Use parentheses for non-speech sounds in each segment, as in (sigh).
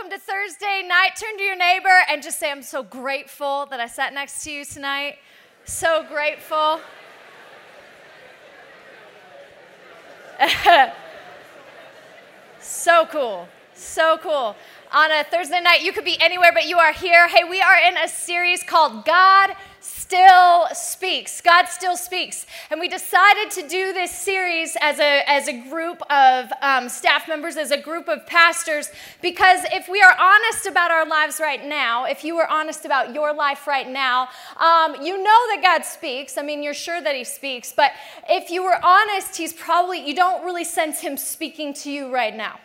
welcome to Thursday night. Turn to your neighbor and just say, I'm so grateful that I sat next to you tonight. So grateful. (laughs) so cool. So cool. On a Thursday night, you could be anywhere, but you are here. Hey, we are in a series called God still speaks. God still speaks. And we decided to do this series as a, as a group of um, staff members, as a group of pastors, because if we are honest about our lives right now, if you were honest about your life right now, um, you know that God speaks. I mean, you're sure that He speaks, but if you were honest, He's probably, you don't really sense Him speaking to you right now.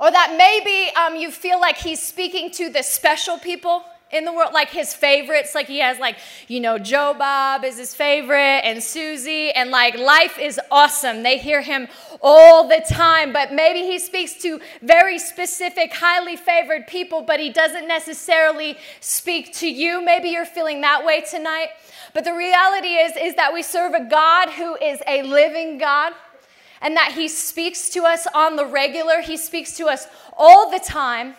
Or that maybe um, you feel like He's speaking to the special people in the world, like his favorites. Like he has, like, you know, Joe Bob is his favorite, and Susie, and like life is awesome. They hear him all the time, but maybe he speaks to very specific, highly favored people, but he doesn't necessarily speak to you. Maybe you're feeling that way tonight. But the reality is, is that we serve a God who is a living God and that he speaks to us on the regular. He speaks to us all the time.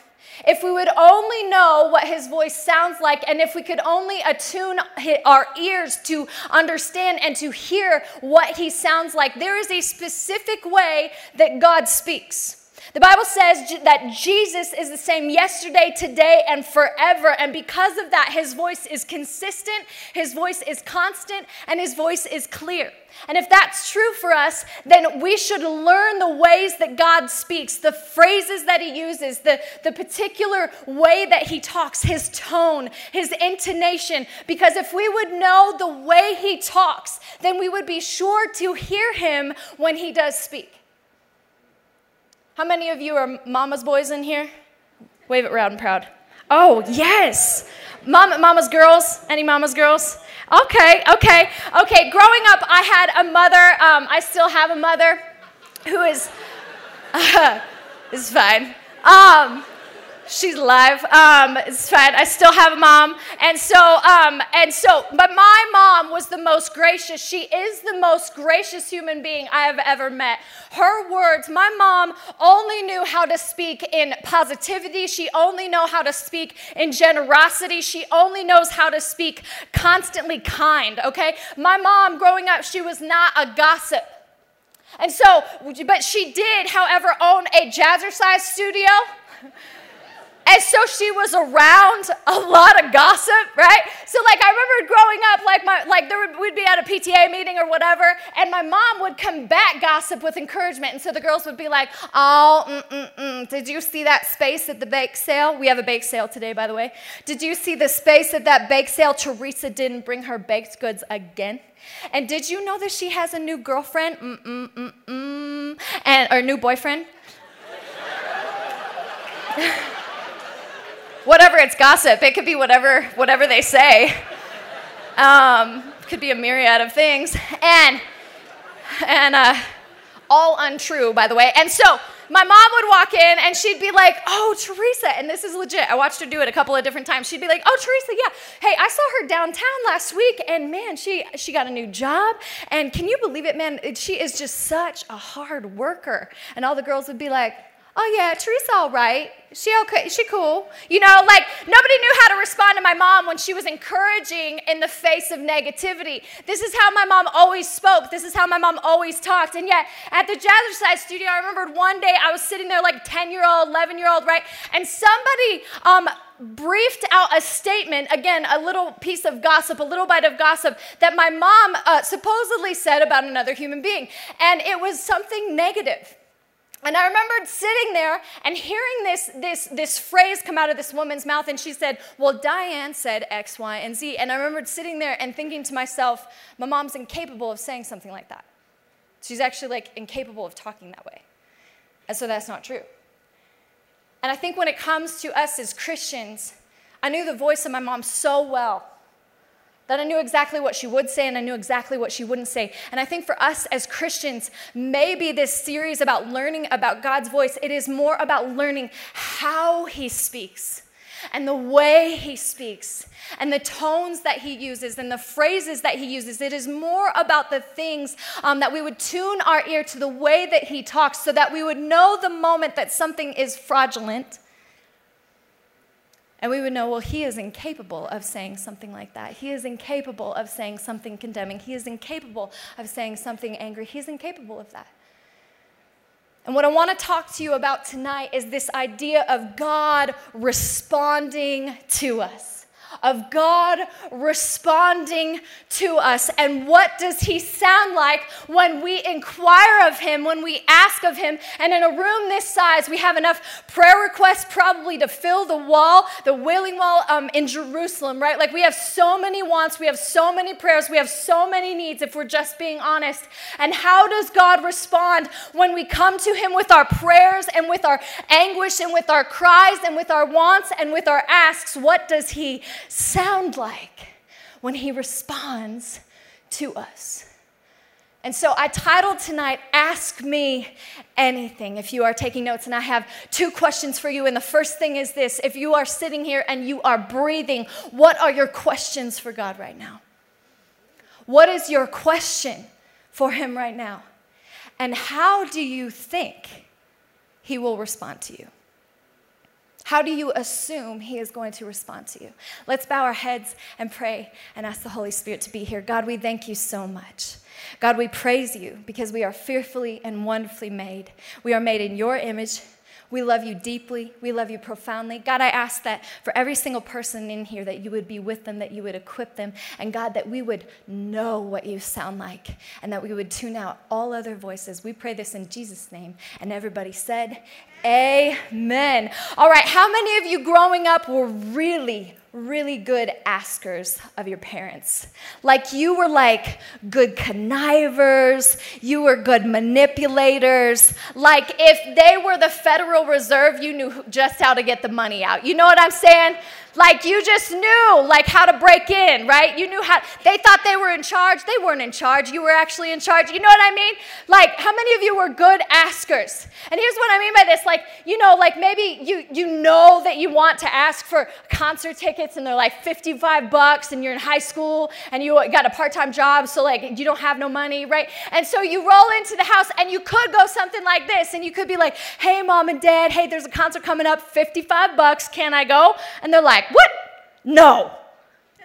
If we would only know what his voice sounds like, and if we could only attune our ears to understand and to hear what he sounds like, there is a specific way that God speaks. The Bible says that Jesus is the same yesterday, today, and forever. And because of that, his voice is consistent, his voice is constant, and his voice is clear. And if that's true for us, then we should learn the ways that God speaks, the phrases that He uses, the, the particular way that He talks, His tone, His intonation. Because if we would know the way He talks, then we would be sure to hear Him when He does speak. How many of you are mama's boys in here? Wave it round and proud. Oh, yes. Mama, mama's girls? Any mama's girls? Okay, okay, okay. Growing up, I had a mother. Um, I still have a mother who is. Uh, (laughs) is fine. Um, she's alive. Um, it's fine. I still have a mom, and so um, and so. But my mom was the most gracious. She is the most gracious human being I have ever met. Her words. My mom only knew how to speak in positivity. She only know how to speak in generosity. She only knows how to speak constantly kind. Okay. My mom, growing up, she was not a gossip. And so, but she did, however, own a jazzercise studio. (laughs) And so she was around a lot of gossip, right? So like I remember growing up, like my like there would we'd be at a PTA meeting or whatever, and my mom would combat gossip with encouragement. And so the girls would be like, "Oh, mm, mm, mm. did you see that space at the bake sale? We have a bake sale today, by the way. Did you see the space at that bake sale? Teresa didn't bring her baked goods again." And did you know that she has a new girlfriend? Mm-mm-mm-mm. And or new boyfriend? (laughs) whatever it's gossip. It could be whatever whatever they say. Um, could be a myriad of things. And and uh, all untrue by the way. And so my mom would walk in and she'd be like oh teresa and this is legit. I watched her do it a couple of different times. She'd be like oh teresa yeah. Hey i saw her downtown last week and man she she got a new job. And can you believe it man? She is just such a hard worker. And all the girls would be like oh yeah, Teresa all right. She okay, she cool. You know, like nobody knew how to respond to my mom when she was encouraging in the face of negativity. This is how my mom always spoke. This is how my mom always talked. And yet at the Jazzercise studio, I remembered one day I was sitting there like 10 year old, 11 year old, right? And somebody um, briefed out a statement, again, a little piece of gossip, a little bite of gossip that my mom uh, supposedly said about another human being. And it was something negative. And I remembered sitting there and hearing this, this, this phrase come out of this woman's mouth, and she said, Well, Diane said X, Y, and Z. And I remembered sitting there and thinking to myself, My mom's incapable of saying something like that. She's actually like incapable of talking that way. And so that's not true. And I think when it comes to us as Christians, I knew the voice of my mom so well that I knew exactly what she would say and I knew exactly what she wouldn't say. And I think for us as Christians, maybe this series about learning about God's voice, it is more about learning how he speaks and the way he speaks and the tones that he uses and the phrases that he uses. It is more about the things um, that we would tune our ear to the way that he talks so that we would know the moment that something is fraudulent And we would know, well, he is incapable of saying something like that. He is incapable of saying something condemning. He is incapable of saying something angry. He's incapable of that. And what I want to talk to you about tonight is this idea of God responding to us of God responding to us. And what does He sound like when we inquire of Him, when we ask of Him? And in a room this size, we have enough prayer requests probably to fill the wall, the Wailing Wall um, in Jerusalem, right? Like we have so many wants, we have so many prayers, we have so many needs if we're just being honest. And how does God respond when we come to Him with our prayers and with our anguish and with our cries and with our wants and with our asks? What does He sound like when he responds to us. And so I titled tonight, Ask Me Anything, if you are taking notes. And I have two questions for you. And the first thing is this if you are sitting here and you are breathing, what are your questions for God right now? What is your question for Him right now? And how do you think He will respond to you? How do you assume He is going to respond to you? Let's bow our heads and pray and ask the Holy Spirit to be here. God, we thank you so much. God, we praise you because we are fearfully and wonderfully made. We are made in your image we love you deeply. We love you profoundly. God, I ask that for every single person in here that you would be with them, that you would equip them, and God, that we would know what you sound like, and that we would tune out all other voices. We pray this in Jesus' name. And everybody said, Amen. All right, how many of you growing up were really, really good askers of your parents. Like you were like good connivers, you were good manipulators. Like if they were the Federal Reserve, you knew just how to get the money out. You know what I'm saying? Like you just knew like how to break in, right? You knew how they thought they were in charge. They weren't in charge. You were actually in charge. You know what I mean? Like how many of you were good askers? And here's what I mean by this. Like, you know, like maybe you you know that you want to ask for concert tickets and they're like 55 bucks and you're in high school and you got a part-time job so like you don't have no money, right? And so you roll into the house and you could go something like this and you could be like, "Hey mom and dad, hey, there's a concert coming up, 55 bucks. Can I go?" And they're like, like, What? No.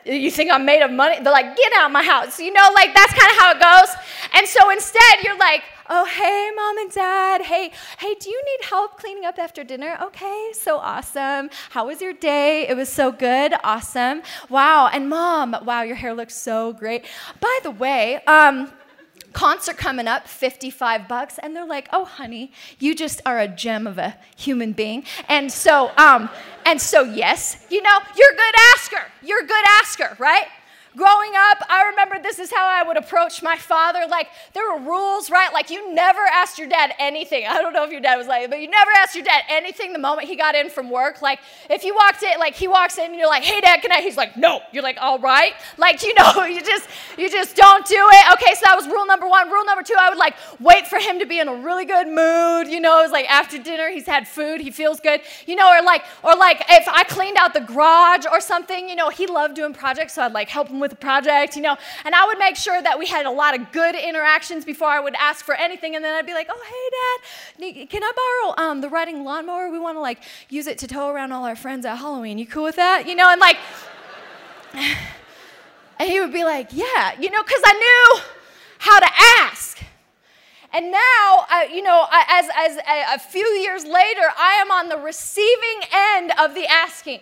You think I'm made of money? They're like, Get out of my house. You know, like that's kind of how it goes. And so instead, you're like, Oh, hey, mom and dad. Hey, hey, do you need help cleaning up after dinner? Okay, so awesome. How was your day? It was so good. Awesome. Wow. And mom, wow, your hair looks so great. By the way, um, concert coming up 55 bucks and they're like oh honey you just are a gem of a human being and so um and so yes you know you're a good asker you're a good asker right Growing up, I remember this is how I would approach my father. Like, there were rules, right? Like, you never asked your dad anything. I don't know if your dad was like, but you never asked your dad anything the moment he got in from work. Like, if you walked in, like, he walks in and you're like, hey, dad, can I? He's like, no. You're like, all right. Like, you know, (laughs) you just, you just don't do it. Okay, so that was rule number one. Rule number two, I would like wait for him to be in a really good mood. You know, it was like after dinner, he's had food, he feels good. You know, or like, or like if I cleaned out the garage or something, you know, he loved doing projects, so I'd like help him with with the project, you know. And I would make sure that we had a lot of good interactions before I would ask for anything. And then I'd be like, oh, hey, Dad, can I borrow um, the riding lawnmower? We want to like use it to tow around all our friends at Halloween. You cool with that? You know, and like, (sighs) and he would be like, yeah, you know, because I knew how to ask. And now, uh, you know, as, as a, a few years later, I am on the receiving end of the asking.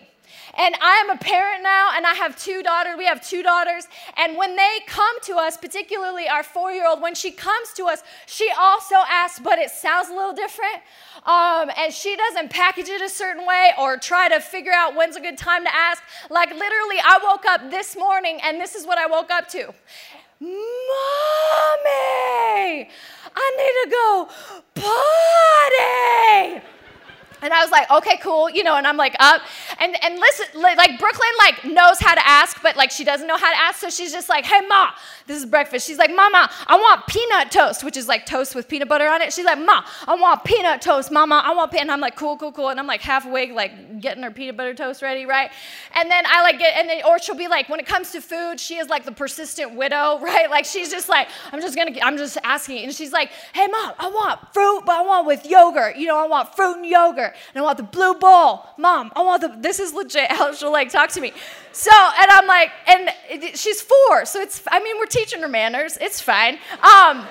And I am a parent now, and I have two daughters. We have two daughters. And when they come to us, particularly our four year old, when she comes to us, she also asks, but it sounds a little different. Um, and she doesn't package it a certain way or try to figure out when's a good time to ask. Like, literally, I woke up this morning, and this is what I woke up to. Mommy, I need to go potty. And I was like, okay, cool, you know, and I'm like up. And and listen, like Brooklyn like knows how to ask, but like she doesn't know how to ask, so she's just like, hey ma, this is breakfast. She's like, Mama, I want peanut toast, which is like toast with peanut butter on it. She's like, Ma, I want peanut toast, Mama, I want peanut. And I'm like, cool, cool, cool. And I'm like half awake, like getting her peanut butter toast ready, right? And then I like get, and then, or she'll be like, when it comes to food, she is like the persistent widow, (laughs) right? Like she's just like, I'm just gonna, I'm just asking. And she's like, Hey, Mom, I want fruit, but I want with yogurt. You know, I want fruit and yogurt. And I want the blue bowl. Mom, I want the, this is legit how she'll like talk to me. So, and I'm like, and she's four. So it's, I mean, we're teaching her manners. It's fine. Um,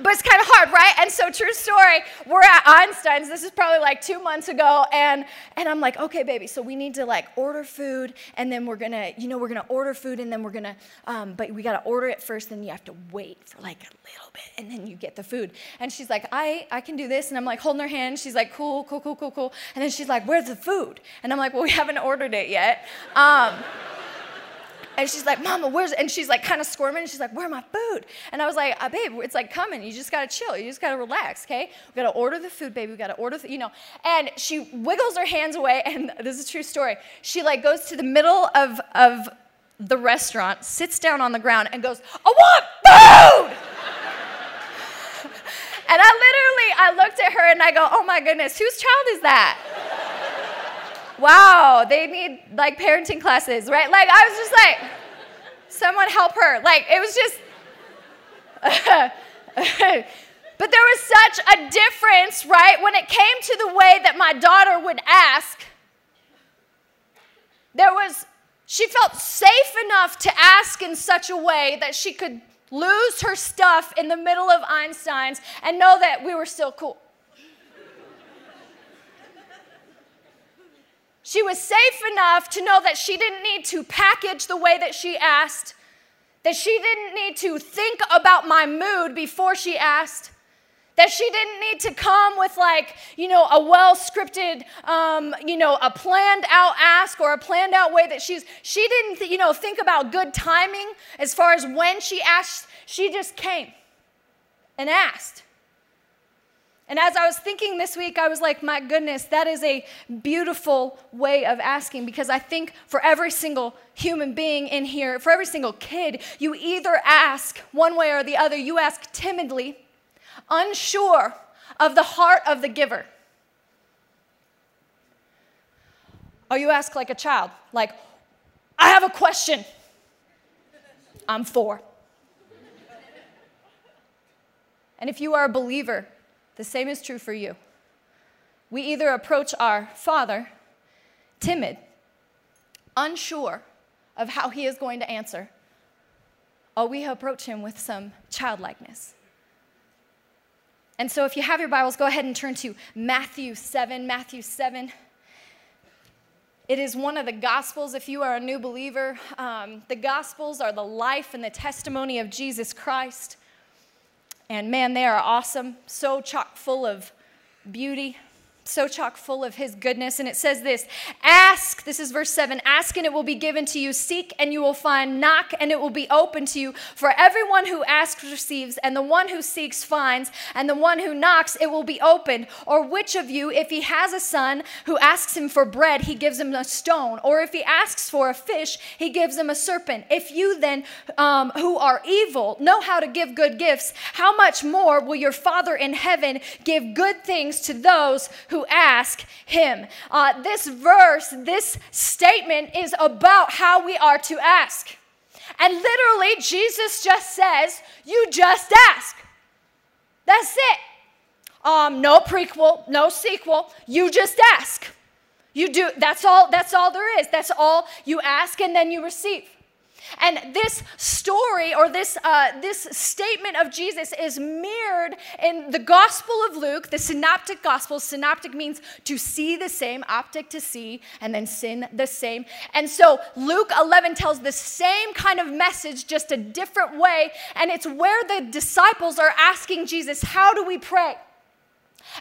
but it's kind of hard, right? And so, true story, we're at Einstein's. This is probably like two months ago, and and I'm like, okay, baby, so we need to like order food, and then we're gonna, you know, we're gonna order food, and then we're gonna, um, but we gotta order it first, then you have to wait for like a little bit, and then you get the food. And she's like, I I can do this, and I'm like holding her hand. She's like, cool, cool, cool, cool, cool. And then she's like, where's the food? And I'm like, well, we haven't ordered it yet. Um, and she's like, Mama, where's, and she's like kind of squirming. And she's like, Where's my food? And I was like, uh, Babe, it's like coming. You just got to chill. You just got to relax, okay? We got to order the food, baby. We got to order, the, you know. And she wiggles her hands away. And (laughs) this is a true story. She like goes to the middle of, of the restaurant, sits down on the ground, and goes, I want food! (laughs) and I literally, I looked at her and I go, Oh my goodness, whose child is that? Wow, they need like parenting classes, right? Like, I was just like, someone help her. Like, it was just. (laughs) but there was such a difference, right? When it came to the way that my daughter would ask, there was, she felt safe enough to ask in such a way that she could lose her stuff in the middle of Einstein's and know that we were still cool. She was safe enough to know that she didn't need to package the way that she asked, that she didn't need to think about my mood before she asked, that she didn't need to come with like you know a well scripted um, you know a planned out ask or a planned out way that she's she didn't th- you know think about good timing as far as when she asked. She just came and asked and as I was thinking this week, I was like, my goodness, that is a beautiful way of asking because I think for every single human being in here, for every single kid, you either ask one way or the other. You ask timidly, unsure of the heart of the giver. Or you ask like a child, like, I have a question. I'm four. And if you are a believer, the same is true for you. We either approach our Father timid, unsure of how He is going to answer, or we approach Him with some childlikeness. And so, if you have your Bibles, go ahead and turn to Matthew 7. Matthew 7. It is one of the Gospels, if you are a new believer. Um, the Gospels are the life and the testimony of Jesus Christ. And man, they are awesome, so chock full of beauty, so chock full of his goodness. And it says this Ask, this is verse 7 ask and it will be given to you, seek and you will find, knock and it will be open to you. For everyone who asks receives, and the one who seeks finds, and the one who knocks it will be opened. Or which of you, if he has a son who asks him for bread, he gives him a stone? Or if he asks for a fish, he gives him a serpent? If you then, um, who are evil, know how to give good gifts, how much more will your Father in heaven give good things to those who who ask him. Uh, this verse, this statement is about how we are to ask. And literally, Jesus just says, You just ask. That's it. Um, no prequel, no sequel. You just ask. You do, that's all, that's all there is. That's all you ask and then you receive. And this story or this, uh, this statement of Jesus is mirrored in the Gospel of Luke, the synoptic gospel. Synoptic means to see the same, optic to see, and then sin the same. And so Luke 11 tells the same kind of message, just a different way. And it's where the disciples are asking Jesus, How do we pray?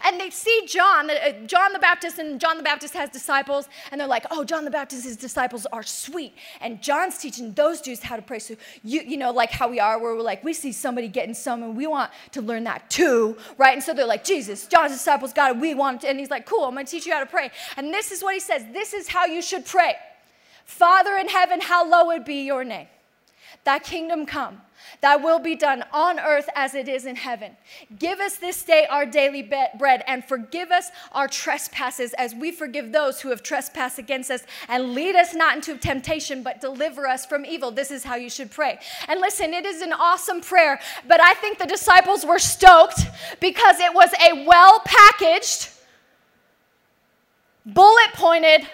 And they see John, uh, John the Baptist, and John the Baptist has disciples, and they're like, oh, John the Baptist's disciples are sweet. And John's teaching those Jews how to pray. So, you, you know, like how we are, where we're like, we see somebody getting some, and we want to learn that too, right? And so they're like, Jesus, John's disciples got it, we want it. And he's like, cool, I'm to teach you how to pray. And this is what he says this is how you should pray Father in heaven, hallowed be your name. Thy kingdom come. Thy will be done on earth as it is in heaven. Give us this day our daily bread and forgive us our trespasses as we forgive those who have trespassed against us. And lead us not into temptation, but deliver us from evil. This is how you should pray. And listen, it is an awesome prayer, but I think the disciples were stoked because it was a well packaged bullet pointed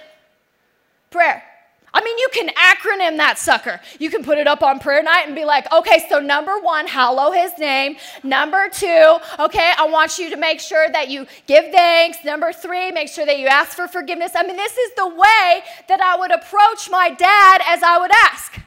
prayer. I mean, you can acronym that sucker. You can put it up on prayer night and be like, okay, so number one, hallow his name. Number two, okay, I want you to make sure that you give thanks. Number three, make sure that you ask for forgiveness. I mean, this is the way that I would approach my dad as I would ask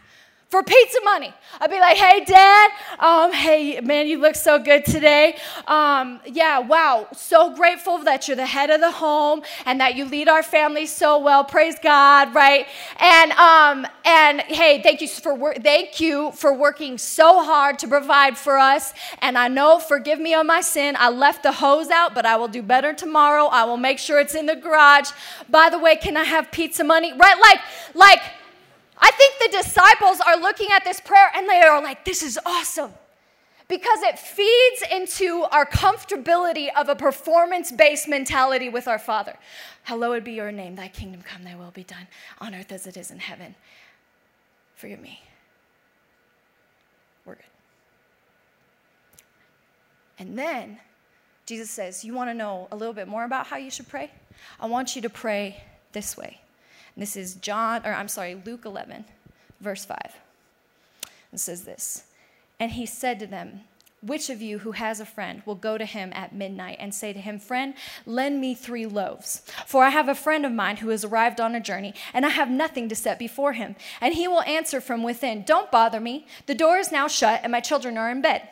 for pizza money. I'd be like, hey, dad, um, hey, man, you look so good today. Um, yeah, wow, so grateful that you're the head of the home and that you lead our family so well. Praise God, right? And, um, and hey, thank you, for wor- thank you for working so hard to provide for us. And I know, forgive me on my sin. I left the hose out, but I will do better tomorrow. I will make sure it's in the garage. By the way, can I have pizza money? Right? Like, like, I think the disciples are looking at this prayer and they are like, this is awesome. Because it feeds into our comfortability of a performance based mentality with our Father. Hallowed be your name, thy kingdom come, thy will be done on earth as it is in heaven. Forgive me. We're good. And then Jesus says, You want to know a little bit more about how you should pray? I want you to pray this way. And this is John, or I'm sorry, Luke 11, verse 5. It says this And he said to them, which of you who has a friend will go to him at midnight and say to him, Friend, lend me three loaves? For I have a friend of mine who has arrived on a journey, and I have nothing to set before him. And he will answer from within, Don't bother me. The door is now shut, and my children are in bed.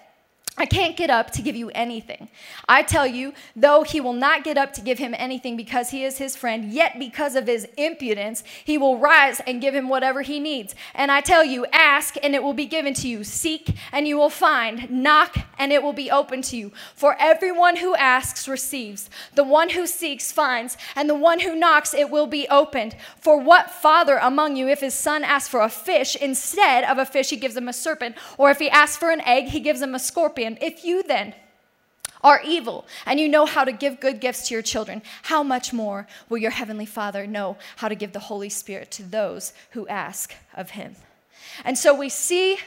I can't get up to give you anything. I tell you, though he will not get up to give him anything because he is his friend, yet because of his impudence, he will rise and give him whatever he needs. And I tell you, ask and it will be given to you. Seek and you will find. Knock and it will be open to you. For everyone who asks receives. The one who seeks finds. And the one who knocks, it will be opened. For what father among you, if his son asks for a fish, instead of a fish, he gives him a serpent? Or if he asks for an egg, he gives him a scorpion? If you then are evil and you know how to give good gifts to your children, how much more will your heavenly Father know how to give the Holy Spirit to those who ask of him? And so we see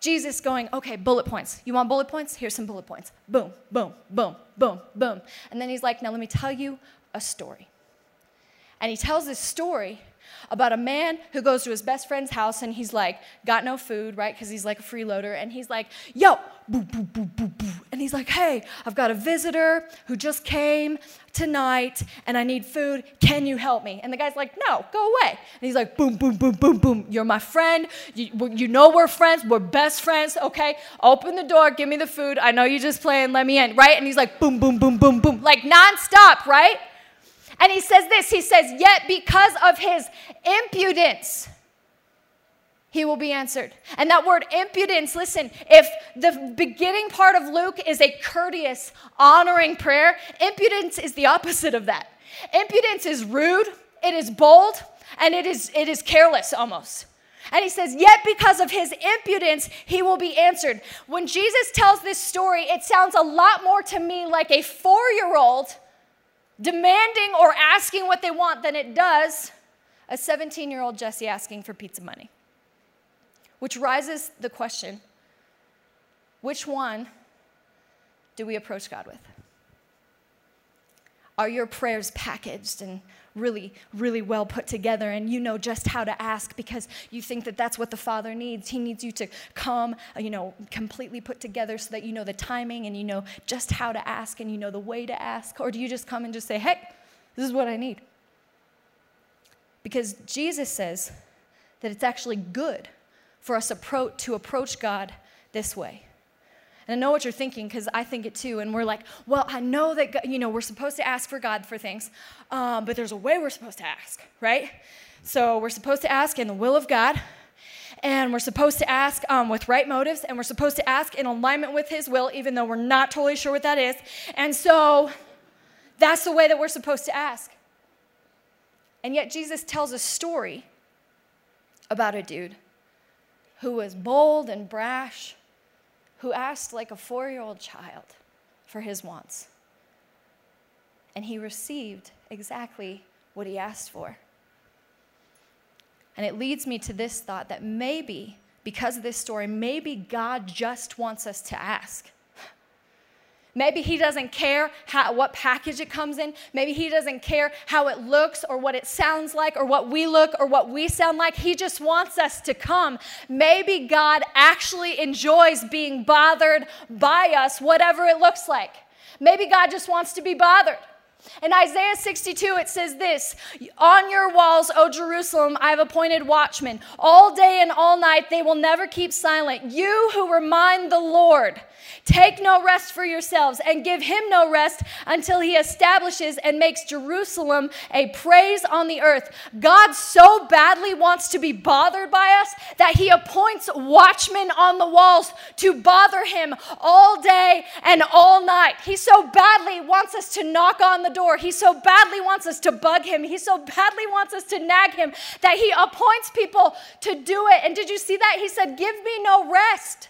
Jesus going, okay, bullet points. You want bullet points? Here's some bullet points. Boom, boom, boom, boom, boom. And then he's like, now let me tell you a story. And he tells this story about a man who goes to his best friend's house and he's like, got no food, right? Because he's like a freeloader. And he's like, yo, boo, boo, boo, boo, boo. And he's like, hey, I've got a visitor who just came tonight and I need food. Can you help me? And the guy's like, no, go away. And he's like, boom, boom, boom, boom, boom. You're my friend. You, you know we're friends. We're best friends. Okay, open the door. Give me the food. I know you're just playing. Let me in, right? And he's like, boom, boom, boom, boom, boom. Like nonstop, right? And he says this he says, Yet because of his impudence, he will be answered. And that word impudence, listen, if the beginning part of Luke is a courteous, honoring prayer, impudence is the opposite of that. Impudence is rude, it is bold, and it is, it is careless almost. And he says, Yet because of his impudence, he will be answered. When Jesus tells this story, it sounds a lot more to me like a four year old demanding or asking what they want than it does a 17 year old Jesse asking for pizza money. Which rises the question which one do we approach God with? Are your prayers packaged and really, really well put together, and you know just how to ask because you think that that's what the Father needs? He needs you to come, uh, you know, completely put together so that you know the timing and you know just how to ask and you know the way to ask? Or do you just come and just say, hey, this is what I need? Because Jesus says that it's actually good for us to approach God this way. And I know what you're thinking because I think it too. And we're like, well, I know that, God, you know, we're supposed to ask for God for things, um, but there's a way we're supposed to ask, right? So we're supposed to ask in the will of God. And we're supposed to ask um, with right motives, and we're supposed to ask in alignment with His will, even though we're not totally sure what that is. And so that's the way that we're supposed to ask. And yet, Jesus tells a story about a dude who was bold and brash who asked like a four year old child for his wants. And he received exactly what he asked for. And it leads me to this thought that maybe, because of this story, maybe God just wants us to ask. Maybe he doesn't care how, what package it comes in. Maybe he doesn't care how it looks or what it sounds like or what we look or what we sound like. He just wants us to come. Maybe God actually enjoys being bothered by us, whatever it looks like. Maybe God just wants to be bothered. In Isaiah 62, it says this On your walls, O Jerusalem, I have appointed watchmen. All day and all night, they will never keep silent. You who remind the Lord, take no rest for yourselves, and give him no rest until he establishes and makes Jerusalem a praise on the earth. God so badly wants to be bothered by us that he appoints watchmen on the walls to bother him all day and all night. He so badly wants us to knock on the door. He so badly wants us to bug him. He so badly wants us to nag him that he appoints people to do it. And did you see that? He said, Give me no rest.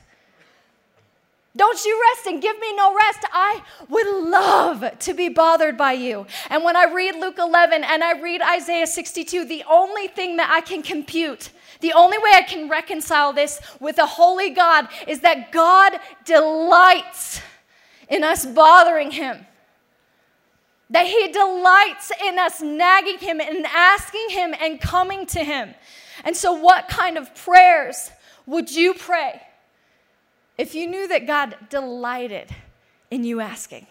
Don't you rest and give me no rest. I would love to be bothered by you. And when I read Luke 11 and I read Isaiah 62, the only thing that I can compute, the only way I can reconcile this with a holy God is that God delights in us bothering him that He delights in us nagging Him and asking Him and coming to Him. And so, what kind of prayers would you pray if you knew that God delighted in you asking?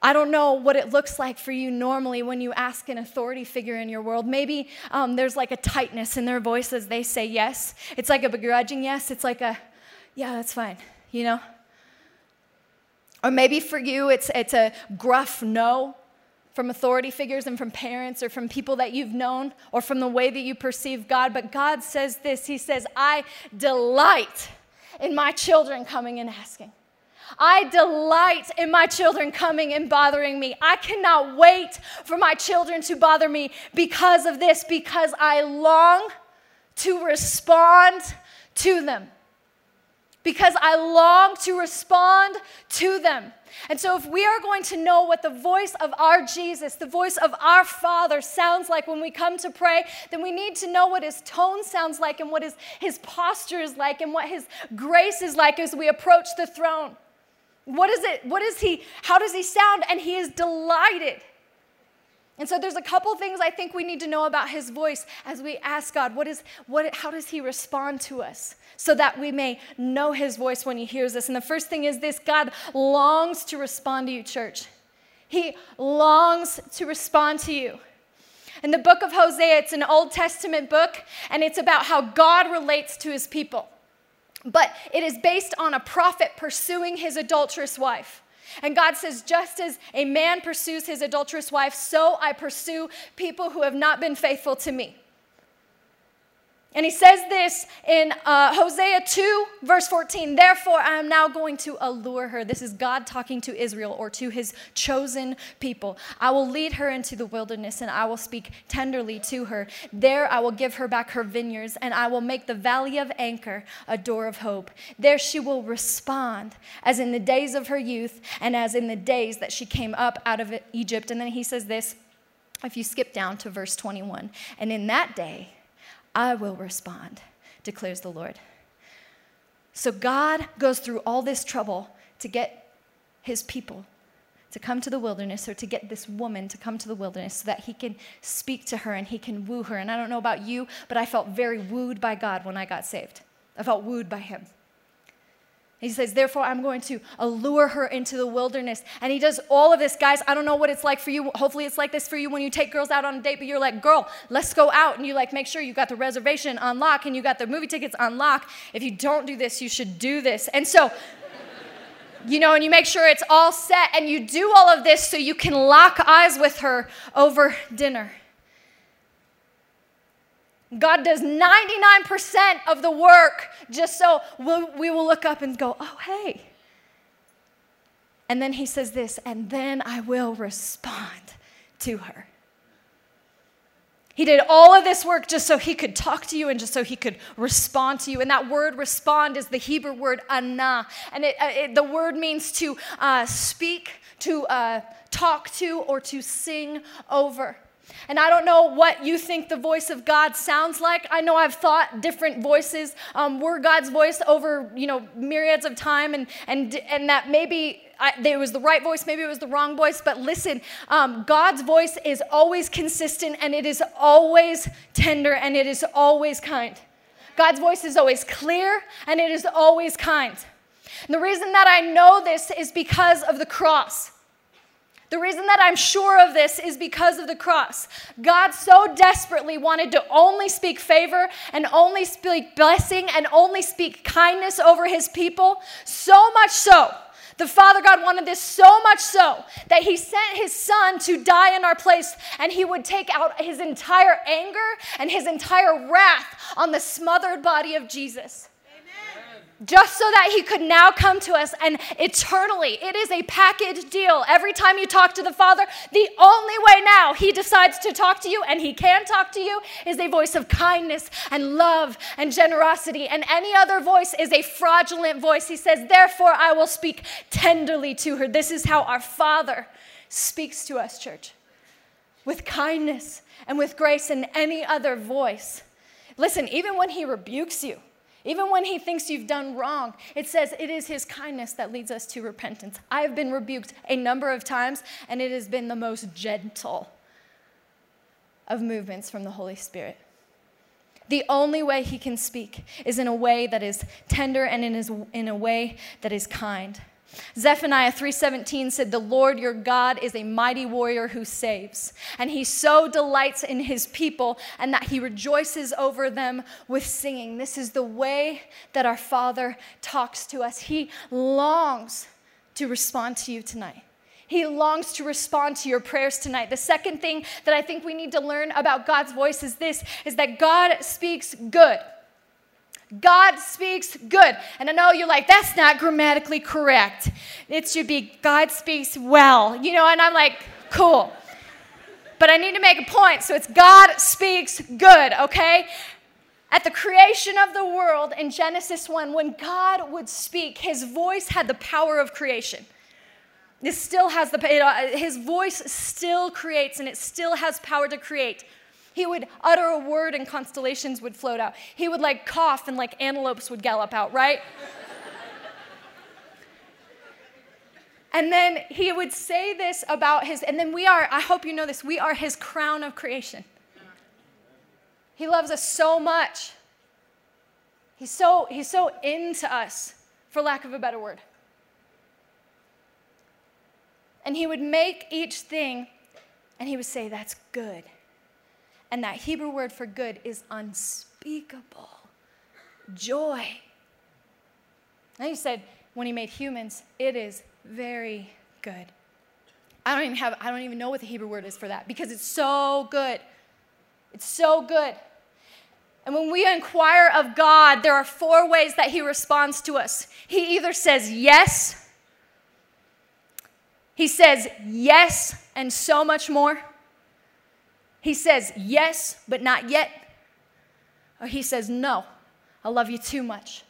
I don't know what it looks like for you normally when you ask an authority figure in your world. Maybe um, there's like a tightness in their voice as they say yes. It's like a begrudging yes. It's like a, yeah, that's fine, you know? Or maybe for you, it's, it's a gruff no from authority figures and from parents or from people that you've known or from the way that you perceive God. But God says this He says, I delight in my children coming and asking. I delight in my children coming and bothering me. I cannot wait for my children to bother me because of this, because I long to respond to them because I long to respond to them. And so, if we are going to know what the voice of our Jesus, the voice of our Father, sounds like when we come to pray, then we need to know what his tone sounds like and what his, his posture is like and what his grace is like as we approach the throne. What is it? What is he? How does he sound? And he is delighted. And so there's a couple things I think we need to know about his voice as we ask God, what is, what, how does he respond to us? So that we may know his voice when he hears us. And the first thing is this God longs to respond to you, church. He longs to respond to you. In the book of Hosea, it's an Old Testament book, and it's about how God relates to his people. But it is based on a prophet pursuing his adulterous wife. And God says, just as a man pursues his adulterous wife, so I pursue people who have not been faithful to me. And he says this in uh, Hosea 2, verse 14. Therefore, I am now going to allure her. This is God talking to Israel or to his chosen people. I will lead her into the wilderness and I will speak tenderly to her. There I will give her back her vineyards and I will make the valley of Achor a door of hope. There she will respond as in the days of her youth and as in the days that she came up out of Egypt. And then he says this if you skip down to verse 21. And in that day, I will respond, declares the Lord. So God goes through all this trouble to get his people to come to the wilderness or to get this woman to come to the wilderness so that he can speak to her and he can woo her. And I don't know about you, but I felt very wooed by God when I got saved. I felt wooed by him. He says, Therefore, I'm going to allure her into the wilderness. And he does all of this. Guys, I don't know what it's like for you. Hopefully, it's like this for you when you take girls out on a date, but you're like, Girl, let's go out. And you like make sure you got the reservation on lock and you got the movie tickets on lock. If you don't do this, you should do this. And so, you know, and you make sure it's all set and you do all of this so you can lock eyes with her over dinner. God does 99% of the work just so we'll, we will look up and go, oh, hey. And then he says this, and then I will respond to her. He did all of this work just so he could talk to you and just so he could respond to you. And that word respond is the Hebrew word anah. And it, uh, it, the word means to uh, speak, to uh, talk to, or to sing over. And I don't know what you think the voice of God sounds like. I know I've thought different voices um, were God's voice over, you know, myriads of time, and, and, and that maybe I, it was the right voice, maybe it was the wrong voice, but listen, um, God's voice is always consistent and it is always tender and it is always kind. God's voice is always clear and it is always kind. And the reason that I know this is because of the cross. The reason that I'm sure of this is because of the cross. God so desperately wanted to only speak favor and only speak blessing and only speak kindness over his people, so much so. The Father God wanted this so much so that He sent His Son to die in our place, and He would take out His entire anger and His entire wrath on the smothered body of Jesus just so that he could now come to us and eternally. It is a package deal. Every time you talk to the Father, the only way now he decides to talk to you and he can talk to you is a voice of kindness and love and generosity. And any other voice is a fraudulent voice. He says, Therefore, I will speak tenderly to her. This is how our Father speaks to us, church, with kindness and with grace and any other voice. Listen, even when he rebukes you, even when he thinks you've done wrong, it says it is his kindness that leads us to repentance. I have been rebuked a number of times, and it has been the most gentle of movements from the Holy Spirit. The only way he can speak is in a way that is tender and in, his, in a way that is kind. Zephaniah 3:17 said the Lord your God is a mighty warrior who saves and he so delights in his people and that he rejoices over them with singing. This is the way that our Father talks to us. He longs to respond to you tonight. He longs to respond to your prayers tonight. The second thing that I think we need to learn about God's voice is this is that God speaks good. God speaks good. And I know you're like, that's not grammatically correct. It should be God speaks well, you know, and I'm like, cool. But I need to make a point. So it's God speaks good, okay? At the creation of the world in Genesis 1, when God would speak, his voice had the power of creation. This still has the, uh, his voice still creates and it still has power to create. He would utter a word and constellations would float out. He would like cough and like antelopes would gallop out, right? and then he would say this about his, and then we are, I hope you know this, we are his crown of creation. He loves us so much. He's so, he's so into us, for lack of a better word. And he would make each thing and he would say, That's good. And that Hebrew word for good is unspeakable joy. And he said, when he made humans, it is very good. I don't even have, I don't even know what the Hebrew word is for that because it's so good. It's so good. And when we inquire of God, there are four ways that He responds to us. He either says yes, He says yes, and so much more. He says yes, but not yet. Or he says, no, I love you too much.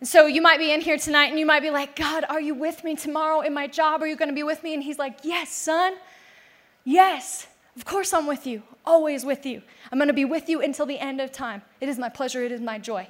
And so you might be in here tonight and you might be like, God, are you with me tomorrow in my job? Are you going to be with me? And he's like, Yes, son. Yes. Of course I'm with you. Always with you. I'm going to be with you until the end of time. It is my pleasure. It is my joy.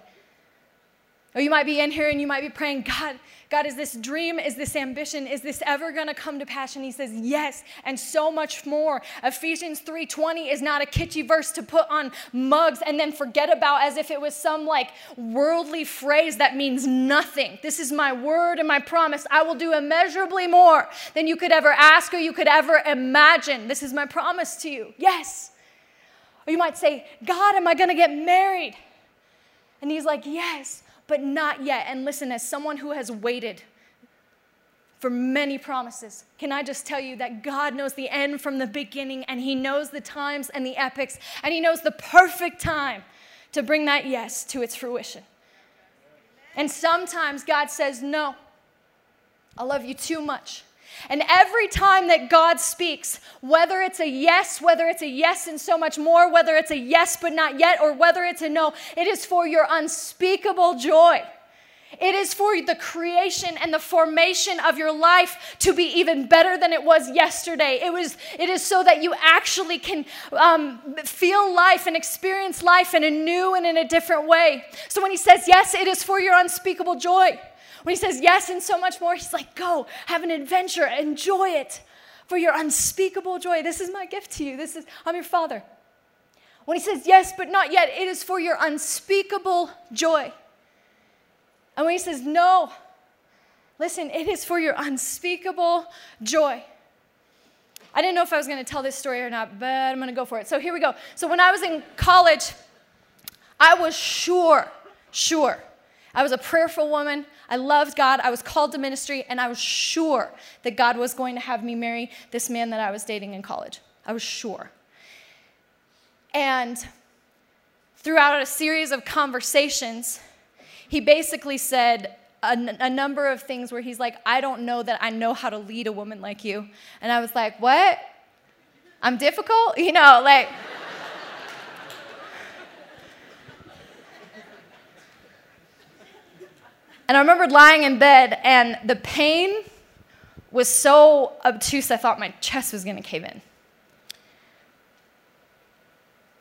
Or you might be in here and you might be praying, God, God, is this dream, is this ambition, is this ever going to come to pass? And he says, yes, and so much more. Ephesians 3:20 is not a kitschy verse to put on mugs and then forget about as if it was some like worldly phrase that means nothing. This is my word and my promise. I will do immeasurably more than you could ever ask or you could ever imagine. This is my promise to you. Yes. Or you might say, God, am I going to get married? And he's like, yes but not yet. And listen, as someone who has waited for many promises, can I just tell you that God knows the end from the beginning, and He knows the times and the epics, and He knows the perfect time to bring that yes to its fruition. And sometimes God says, No, I love you too much. And every time that God speaks, whether it's a yes, whether it's a yes and so much more, whether it's a yes but not yet, or whether it's a no, it is for your unspeakable joy. It is for the creation and the formation of your life to be even better than it was yesterday. It, was, it is so that you actually can um, feel life and experience life in a new and in a different way. So when he says, Yes, it is for your unspeakable joy. When he says yes and so much more, he's like, Go, have an adventure, enjoy it for your unspeakable joy. This is my gift to you. This is, I'm your father. When he says yes, but not yet, it is for your unspeakable joy. And when he says, No, listen, it is for your unspeakable joy. I didn't know if I was going to tell this story or not, but I'm going to go for it. So here we go. So when I was in college, I was sure, sure. I was a prayerful woman. I loved God. I was called to ministry, and I was sure that God was going to have me marry this man that I was dating in college. I was sure. And throughout a series of conversations, he basically said a, a, number of things where he's like, I don't know that I know how to lead a woman like you. And I was like, What? I'm difficult? You know, like. And I remembered lying in bed, and the pain was so obtuse, I thought my chest was going to cave in.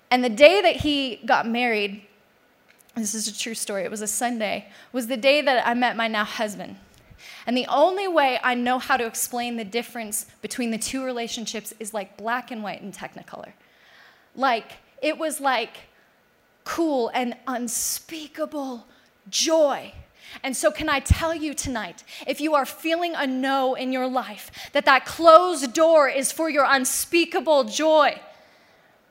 And the day that he got married, this is a true story, it was a Sunday, was the day that I met my now husband. And the only way I know how to explain the difference between the two relationships is like black and white and technicolor. Like, it was like cool and unspeakable joy. And so, can I tell you tonight, if you are feeling a no in your life, that that closed door is for your unspeakable joy?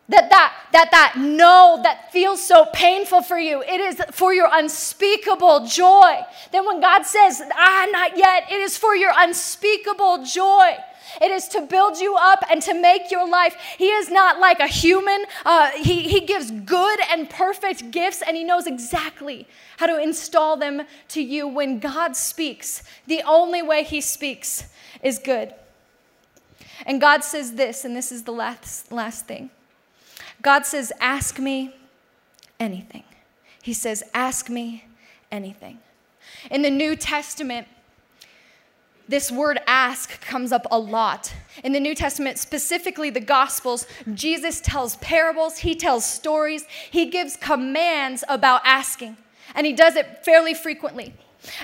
That that that that no that feels so painful for you, it is for your unspeakable joy. Then when God says, "Ah, not yet," it is for your unspeakable joy. It is to build you up and to make your life. He is not like a human. Uh, he, he gives good and perfect gifts, and He knows exactly how to install them to you. When God speaks, the only way He speaks is good. And God says this, and this is the last, last thing. God says, Ask me anything. He says, Ask me anything. In the New Testament, this word ask comes up a lot. In the New Testament, specifically the Gospels, Jesus tells parables, he tells stories, he gives commands about asking, and he does it fairly frequently.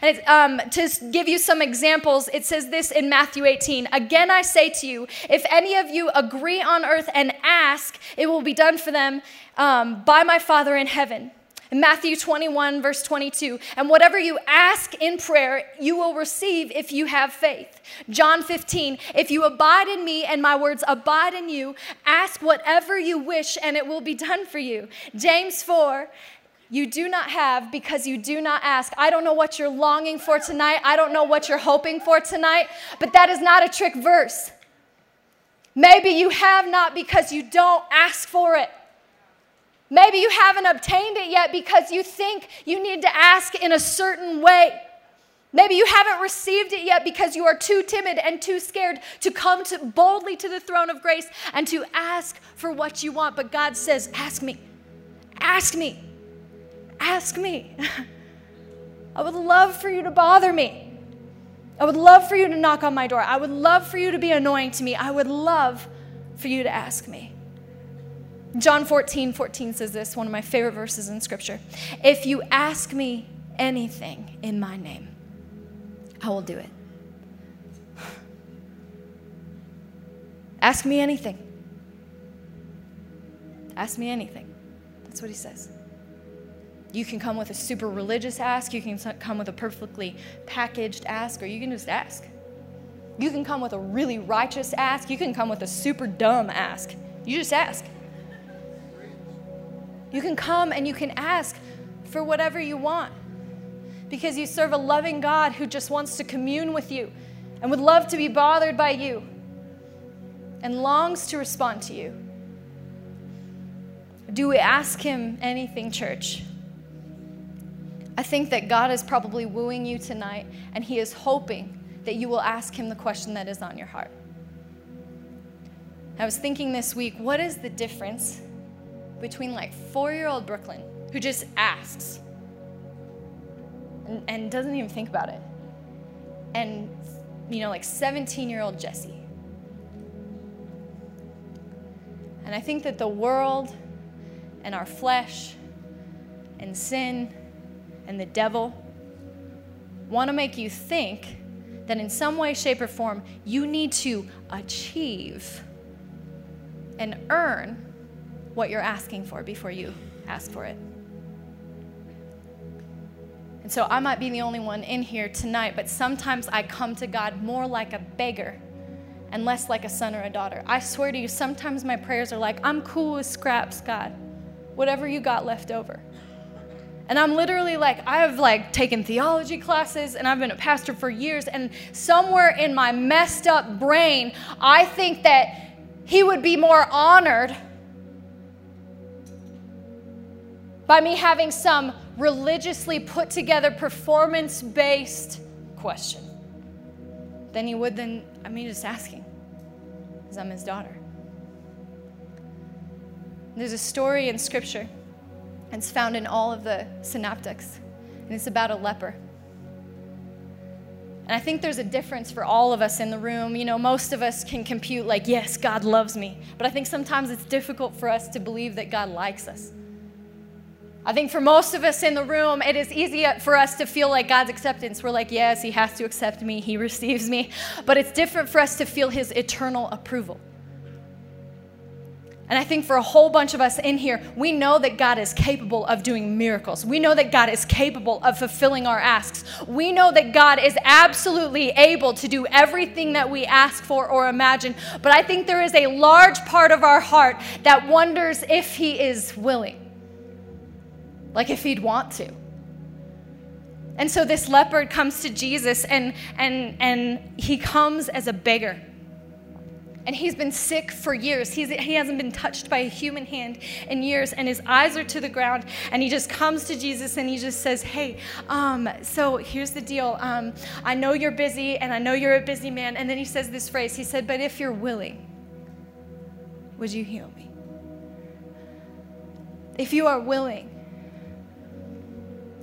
And um, to give you some examples, it says this in Matthew 18 Again, I say to you, if any of you agree on earth and ask, it will be done for them um, by my Father in heaven. In Matthew 21, verse 22, and whatever you ask in prayer, you will receive if you have faith. John 15, if you abide in me and my words abide in you, ask whatever you wish and it will be done for you. James 4, you do not have because you do not ask. I don't know what you're longing for tonight. I don't know what you're hoping for tonight, but that is not a trick verse. Maybe you have not because you don't ask for it. Maybe you haven't obtained it yet because you think you need to ask in a certain way. Maybe you haven't received it yet because you are too timid and too scared to come to boldly to the throne of grace and to ask for what you want. But God says, Ask me. Ask me. Ask me. (laughs) I would love for you to bother me. I would love for you to knock on my door. I would love for you to be annoying to me. I would love for you to ask me. John 14, 14 says this, one of my favorite verses in Scripture. If you ask me anything in my name, I will do it. (sighs) Ask me anything. Ask me anything. That's what he says. You can come with a super religious ask, you can come with a perfectly packaged ask, or you can just ask. You can come with a really righteous ask, you can come with a super dumb ask. You just ask. You can come and you can ask for whatever you want because you serve a loving God who just wants to commune with you and would love to be bothered by you and longs to respond to you. Do we ask Him anything, church? I think that God is probably wooing you tonight, and He is hoping that you will ask Him the question that is on your heart. I was thinking this week, what is the difference between like four year old Brooklyn, who just asks and, and doesn't even think about it. And, you know, like 17 year old Jesse. And I think that the world and our flesh and sin and the devil want to make you think that in some way, shape, or form, you need to achieve and earn what you're asking for before you ask for it. And so I might be the only one in here tonight, but sometimes I come to God more like a beggar and less like a son or a daughter. I swear to you, sometimes my prayers are like, I'm cool with scraps, God. Whatever you got left over. And I'm literally like, I've like taken theology classes and I've been a pastor for years. And somewhere in my messed up brain, I think that he would be more honored by me having some religiously put together performance based question than he would than I mean just asking because I'm his daughter. There's a story in scripture and it's found in all of the synoptics, and it's about a leper. And I think there's a difference for all of us in the room. You know, most of us can compute, like, yes, God loves me. But I think sometimes it's difficult for us to believe that God likes us. I think for most of us in the room, it is easy for us to feel like God's acceptance. We're like, yes, He has to accept me, He (laughs) receives me. But it's different for us to feel His eternal approval. And I think for a whole bunch of us in here, we know that God is capable of doing miracles. We know that God is capable of fulfilling our asks. We know that God is absolutely able to do everything that we ask for or imagine. But I think there is a large part of our heart that wonders if He is willing, like if He'd want to. And so this leopard comes to Jesus and, and, and he comes as a beggar. And he's been sick for years. He's, he hasn't been touched by a human hand in years, and his eyes are to the ground. And he just comes to Jesus and he just says, Hey, um, so here's the deal. Um, I know you're busy, and I know you're a busy man. And then he says this phrase He said, But if you're willing, would you heal me? If you are willing,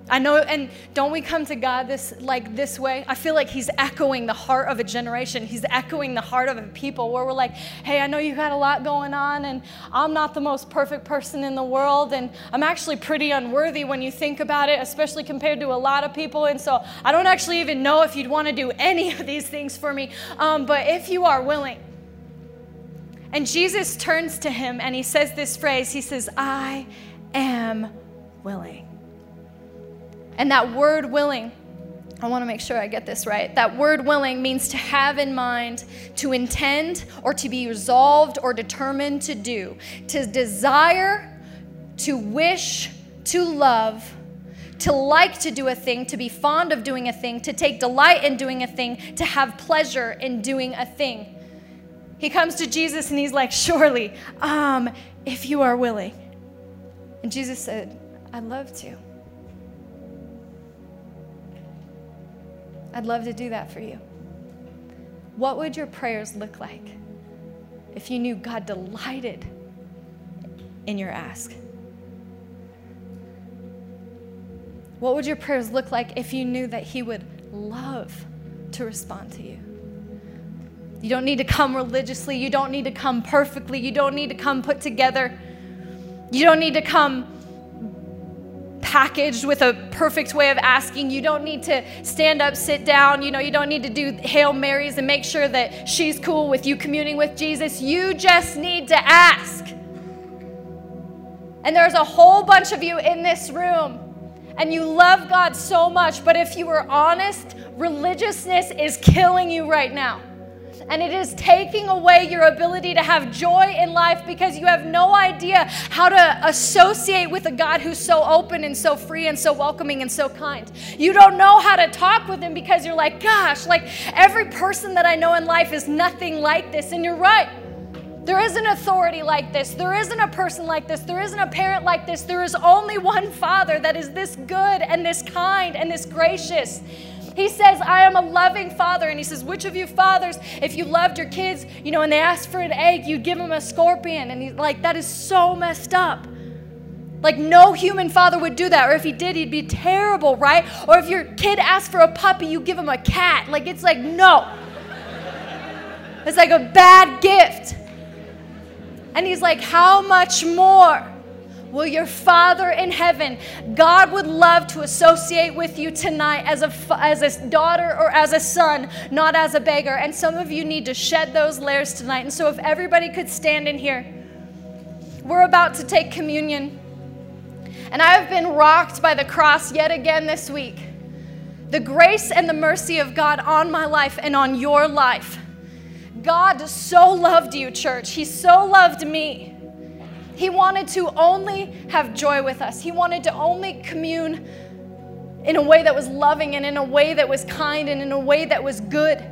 I know, and don't we come to God this like this way? I feel like He's echoing the heart of a generation. He's echoing the heart of a people where we're like, hey, I know you got a lot going on, and I'm not the most perfect person in the world, and I'm actually pretty unworthy when you think about it, especially compared to a lot of people. And so I don't actually even know if you'd want to do (laughs) any of these things for me. Um, but if you are willing, and Jesus turns to him and he says this phrase He says, I am willing. And that word willing, I want to make sure I get this right. That word willing means to have in mind, to intend, or to be resolved or determined to do, to desire, to wish, to love, to like to do a thing, to be fond of doing a thing, to take delight in doing a thing, to have pleasure in doing a thing. He comes to Jesus and he's like, Surely, um, if you are willing. And Jesus said, I'd love to. I'd love to do that for you. What would your prayers look like if you knew God delighted in your ask? What would your prayers look like if you knew that He would love to respond to you? You don't need to come religiously. You don't need to come perfectly. You don't need to come put together. You don't need to come packaged with a perfect way of asking. You don't need to stand up, sit down. You know, you don't need to do Hail Marys and make sure that she's cool with you communing with Jesus. You just need to ask. And there's a whole bunch of you in this room, and you love God so much, but if you were honest, religiousness is killing you right now and it is taking away your ability to have joy in life because you have no idea how to associate with a God who's so open and so free and so welcoming and so kind. You don't know how to talk with Him because you're like, gosh, like every person that I know in life is nothing like this. And you're right. There isn't authority like this. There isn't a person like this. There isn't a parent like this. There is only one Father that is this good and this kind and this gracious. He says, I am a loving father. And he says, Which of you fathers, if you loved your kids, you know, and they asked for an egg, you'd give them a scorpion? And he's like, That is so messed up. Like, no human father would do that. Or if he did, he'd be terrible, right? Or if your kid asked for a puppy, you give him a cat. Like, it's like, no. It's like a bad gift. And he's like, How much more will your Father in heaven, God would love to associate with you tonight as a, as a daughter or as a son, not as a beggar. And some of you need to shed those layers tonight. And so, if everybody could stand in here, we're about to take communion. And I have been rocked by the cross yet again this week. The grace and the mercy of God on my life and on your life. God so loved you, church. He so loved me. He wanted to only have joy with us, He wanted to only commune in a way that was loving and in a way that was kind and in a way that was good.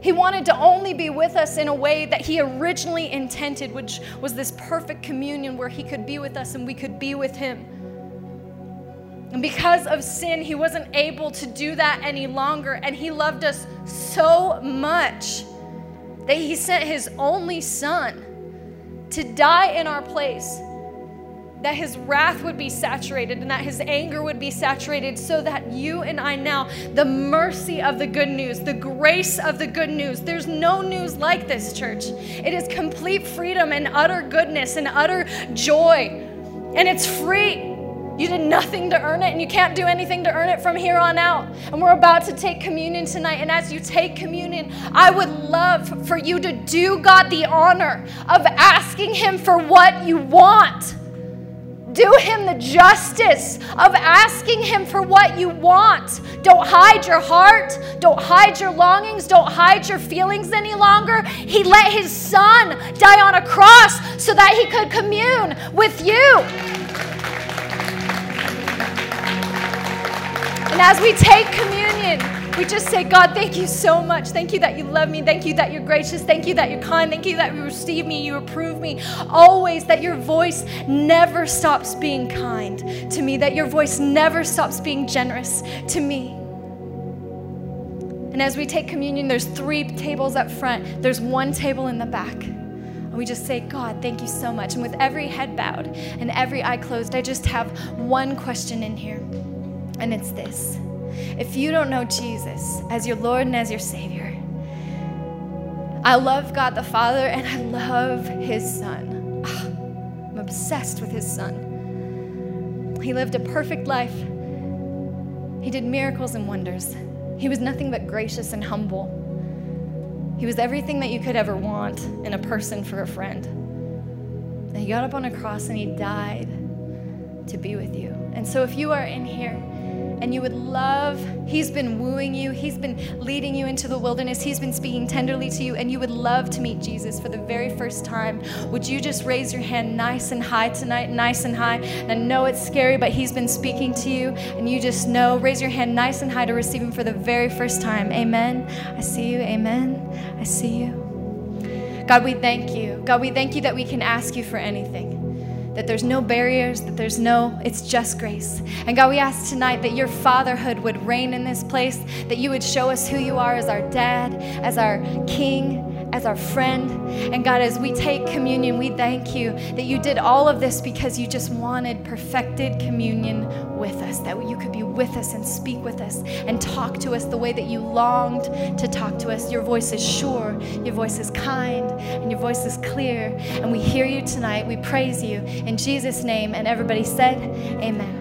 He wanted to only be with us in a way that He originally intended, which was this perfect communion where He could be with us and we could be with Him. And because of sin, He wasn't able to do that any longer. And He loved us so much that He sent His only Son to die in our place that his wrath would be saturated and that his anger would be saturated so that you and I now, the mercy of the good news, the grace of the good news, there's no news like this, church. It is complete freedom and utter goodness and utter joy, and it's free. You did nothing to earn it, and you can't do anything to earn it from here on out. And we're about to take communion tonight. And as you take communion, I would love for you to do God the honor of asking Him for what you want do him the justice of asking him for what you want. Don't hide your heart. Don't hide your longings. Don't hide your feelings any longer. He let his son die on a cross so that he could commune with you. And as we take communion, we just say, God, thank you so much. Thank you that you love me. Thank you that you're gracious. Thank you that you're kind. Thank you that you receive me, you approve me. Always that your voice never stops being kind to me, that your voice never stops being generous to me. And as we take communion, there's three tables up front, there's one table in the back. And we just say, God, thank you so much. And with every head bowed and every eye closed, I just have one question in here. And it's this if you don't know Jesus as your Lord and as your Savior, I love God the Father and I love His Son. Ah, I'm obsessed with His Son. He lived a perfect life, He did miracles and wonders. He was nothing but gracious and humble. He was everything that you could ever want in a person for a friend. And he got up on a cross and he died to be with you. And so if you are in here and you would love, He's been wooing you, He's been leading you into the wilderness, He's been speaking tenderly to you, and you would love to meet Jesus for the very first time, would you just raise your hand nice and high tonight, nice and high? And I know it's scary, but He's been speaking to you, and you just know, raise your hand nice and high to receive Him for the very first time. Amen. I see you. Amen. I see you. God, we thank you. God, we thank you that we can ask you for anything that there's no barriers, that there's no, it's just grace. And God, we ask tonight that your fatherhood would reign in this place, that you would show us who you are as our dad, as our king, as our friend. And God, as we take communion, we thank you that you did all of this because you just wanted perfected communion with us, that you could be with us and speak with us and talk to us the way that you longed to talk to us. Your voice is sure, your voice is kind, and your voice is clear. And we hear you tonight. We praise you in Jesus' name. And everybody said, Amen.